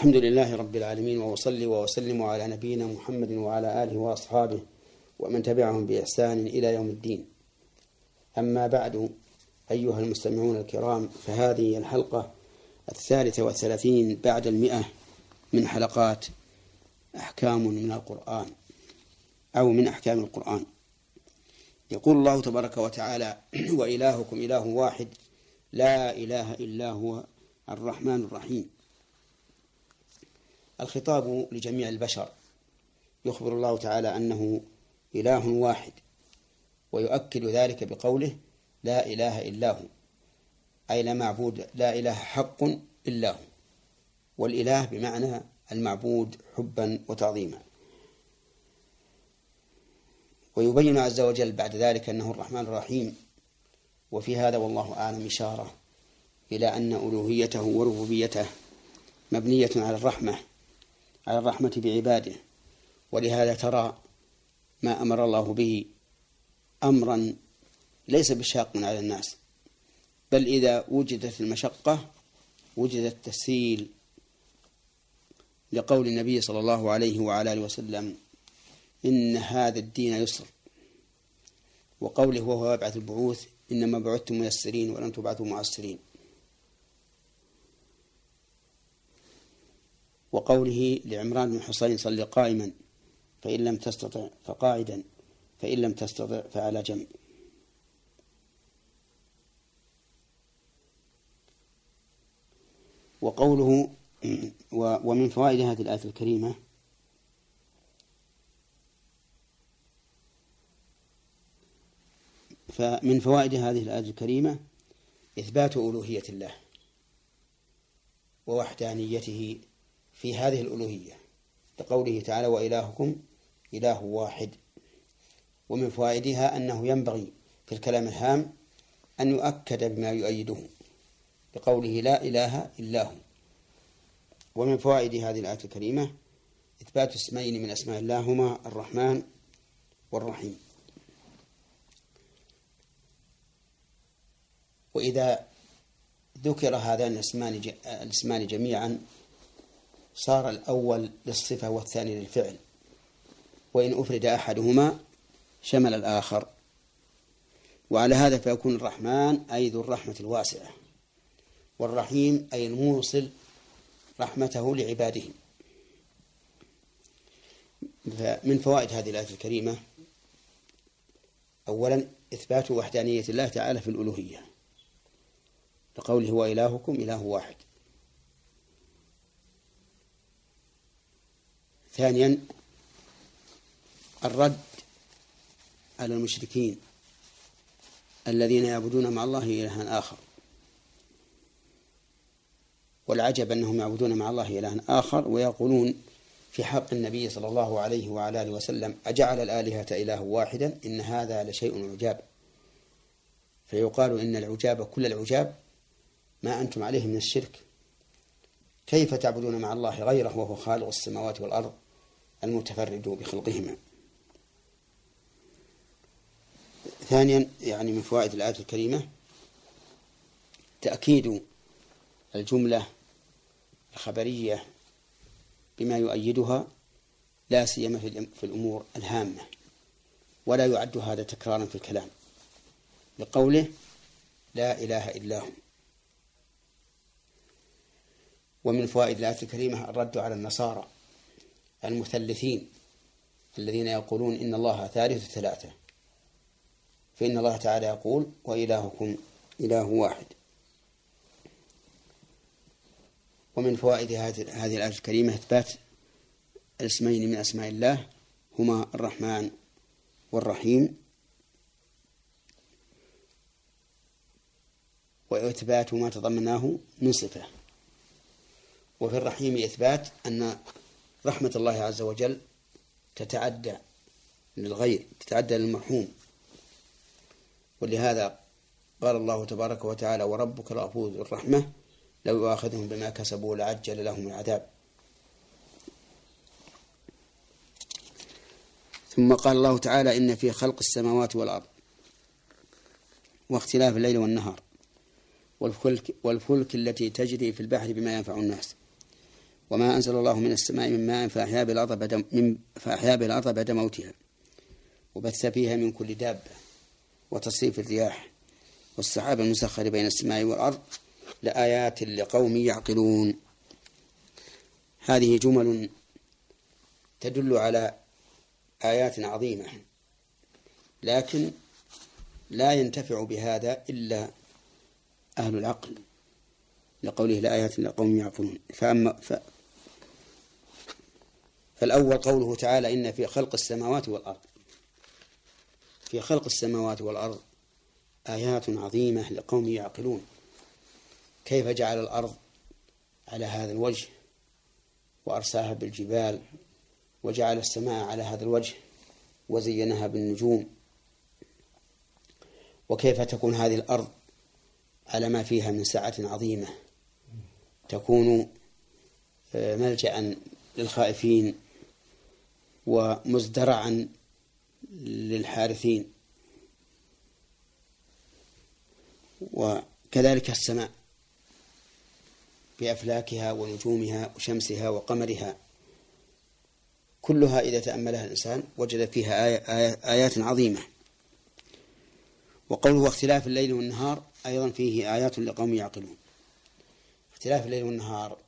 الحمد لله رب العالمين وأصلي وأسلم على نبينا محمد وعلى آله وأصحابه ومن تبعهم بإحسان إلى يوم الدين. أما بعد أيها المستمعون الكرام فهذه الحلقة الثالثة والثلاثين بعد المئة من حلقات أحكام من القرآن أو من أحكام القرآن. يقول الله تبارك وتعالى وإلهكم إله واحد لا إله إلا هو الرحمن الرحيم. الخطاب لجميع البشر. يخبر الله تعالى أنه إله واحد ويؤكد ذلك بقوله لا إله إلا هو أي لا معبود لا إله حق إلا هو والإله بمعنى المعبود حبا وتعظيما. ويبين عز وجل بعد ذلك أنه الرحمن الرحيم. وفي هذا والله أعلم إشارة إلى أن ألوهيته وربوبيته مبنية على الرحمة. على الرحمة بعباده ولهذا ترى ما أمر الله به أمرا ليس بشاق على الناس بل إذا وجدت المشقة وجد التسهيل لقول النبي صلى الله عليه وعلى آله وسلم إن هذا الدين يسر. وقوله وهو يبعث البعوث إنما بعثتم ميسرين ولم تبعثوا معسرين. وقوله لعمران بن حصين صل قائما فإن لم تستطع فقاعدا فإن لم تستطع فعلى جنب. وقوله ومن فوائد هذه الآية الكريمة فمن فوائد هذه الآية الكريمة إثبات ألوهية الله ووحدانيته في هذه الألوهية لقوله تعالى وإلهكم إله واحد ومن فوائدها أنه ينبغي في الكلام الهام أن يؤكد بما يؤيده بقوله لا إله إلا هو ومن فوائد هذه الآية الكريمة إثبات اسمين من أسماء الله هما الرحمن والرحيم. وإذا ذكر هذان الاسمان الاسمان جميعا صار الأول للصفة والثاني للفعل. وإن أفرد أحدهما شمل الآخر. وعلى هذا فيكون الرحمن أي ذو الرحمة الواسعة. والرحيم أي الموصل رحمته لعباده. من فوائد هذه الآية الكريمة أولا إثبات وحدانية الله تعالى في الألوهية. لقوله هو إلهكم إله واحد. ثانيا الرد على المشركين الذين يعبدون مع الله إلها آخر. والعجب أنهم يعبدون مع الله إلها آخر ويقولون في حق النبي صلى الله عليه وعلى آله وسلم أجعل الآلهة إله واحدا؟ إن هذا لشيء عجاب. فيقال إن العجاب كل العجاب ما أنتم عليه من الشرك. كيف تعبدون مع الله غيره وهو خالق السماوات والأرض؟ المتفرد بخلقهما. ثانيا يعني من فوائد الآية الكريمة تأكيد الجملة الخبرية بما يؤيدها لا سيما في الأمور الهامة ولا يعد هذا تكرارا في الكلام لقوله لا إله إلا هو. ومن فوائد الآية الكريمة الرد على النصارى. المثلثين الذين يقولون إن الله ثالث ثلاثة فإن الله تعالى يقول وإلهكم إله واحد ومن فوائد هذه الآية الكريمة إثبات الاسمين من أسماء الله هما الرحمن والرحيم وإثبات ما تضمناه من صفة. وفي الرحيم إثبات أن رحمة الله عز وجل تتعدى للغير تتعدى للمرحوم ولهذا قال الله تبارك وتعالى وربك الغفور ذو الرحمة لو يؤاخذهم بما كسبوا لعجل لهم العذاب. ثم قال الله تعالى إن في خلق السماوات والأرض واختلاف الليل والنهار والفلك, والفلك التي تجري في البحر بما ينفع الناس. وما أنزل الله من السماء من ماء فأحيا بالأرض بعد من فأحيا بالأرض بعد موتها. وبث فيها من كل دابة وتصريف الرياح والسحاب المسخر بين السماء والأرض لآيات لقوم يعقلون. هذه جمل تدل على آيات عظيمة لكن لا ينتفع بهذا إلا أهل العقل لقوله لآيات لقوم يعقلون. فأما ف فالأول قوله تعالى إن في خلق السماوات والأرض. في خلق السماوات والأرض آيات عظيمة لقوم يعقلون. كيف جعل الأرض على هذا الوجه وأرساها بالجبال وجعل السماء على هذا الوجه وزينها بالنجوم؟ وكيف تكون هذه الأرض على ما فيها من سعة عظيمة؟ تكون آه، ملجأ للخائفين ومزدرعا للحارثين. وكذلك السماء بأفلاكها ونجومها وشمسها وقمرها. كلها إذا تأملها الإنسان وجد فيها آية آية آيات عظيمة. وقوله اختلاف الليل والنهار أيضا فيه آيات لقوم يعقلون. اختلاف الليل والنهار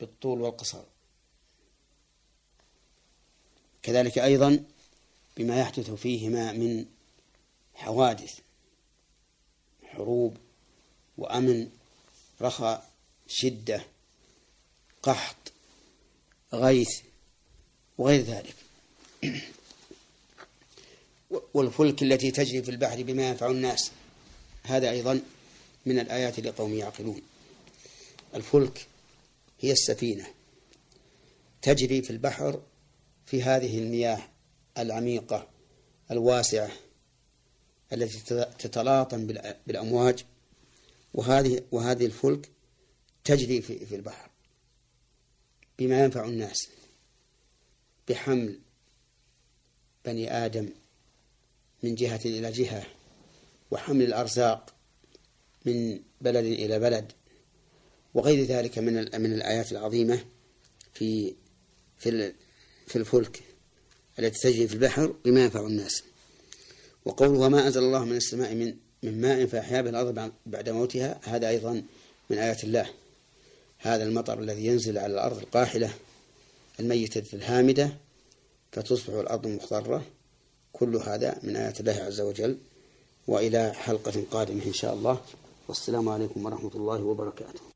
بالطول والقصر. كذلك أيضا بما يحدث فيهما من حوادث حروب وأمن رخاء شدة قحط غيث وغير ذلك. والفلك التي تجري في البحر بما ينفع الناس هذا أيضا من الآيات لقوم يعقلون. الفلك هي السفينة تجري في البحر في هذه المياه العميقة الواسعة التي تتلاطم بالأمواج وهذه وهذه الفلك تجري في في البحر بما ينفع الناس بحمل بني آدم من جهة إلى جهة وحمل الأرزاق من بلد إلى بلد وغير ذلك من من الآيات العظيمة في في في الفلك التي تجري في البحر بما ينفع الناس. وقوله وما أنزل الله من السماء من من ماء فأحيا به الأرض بعد موتها هذا أيضا من آيات الله. هذا المطر الذي ينزل على الأرض القاحلة الميتة الهامدة فتصبح الأرض مخضرة كل هذا من آيات الله عز وجل. وإلى حلقة قادمة إن شاء الله. والسلام عليكم ورحمة الله وبركاته.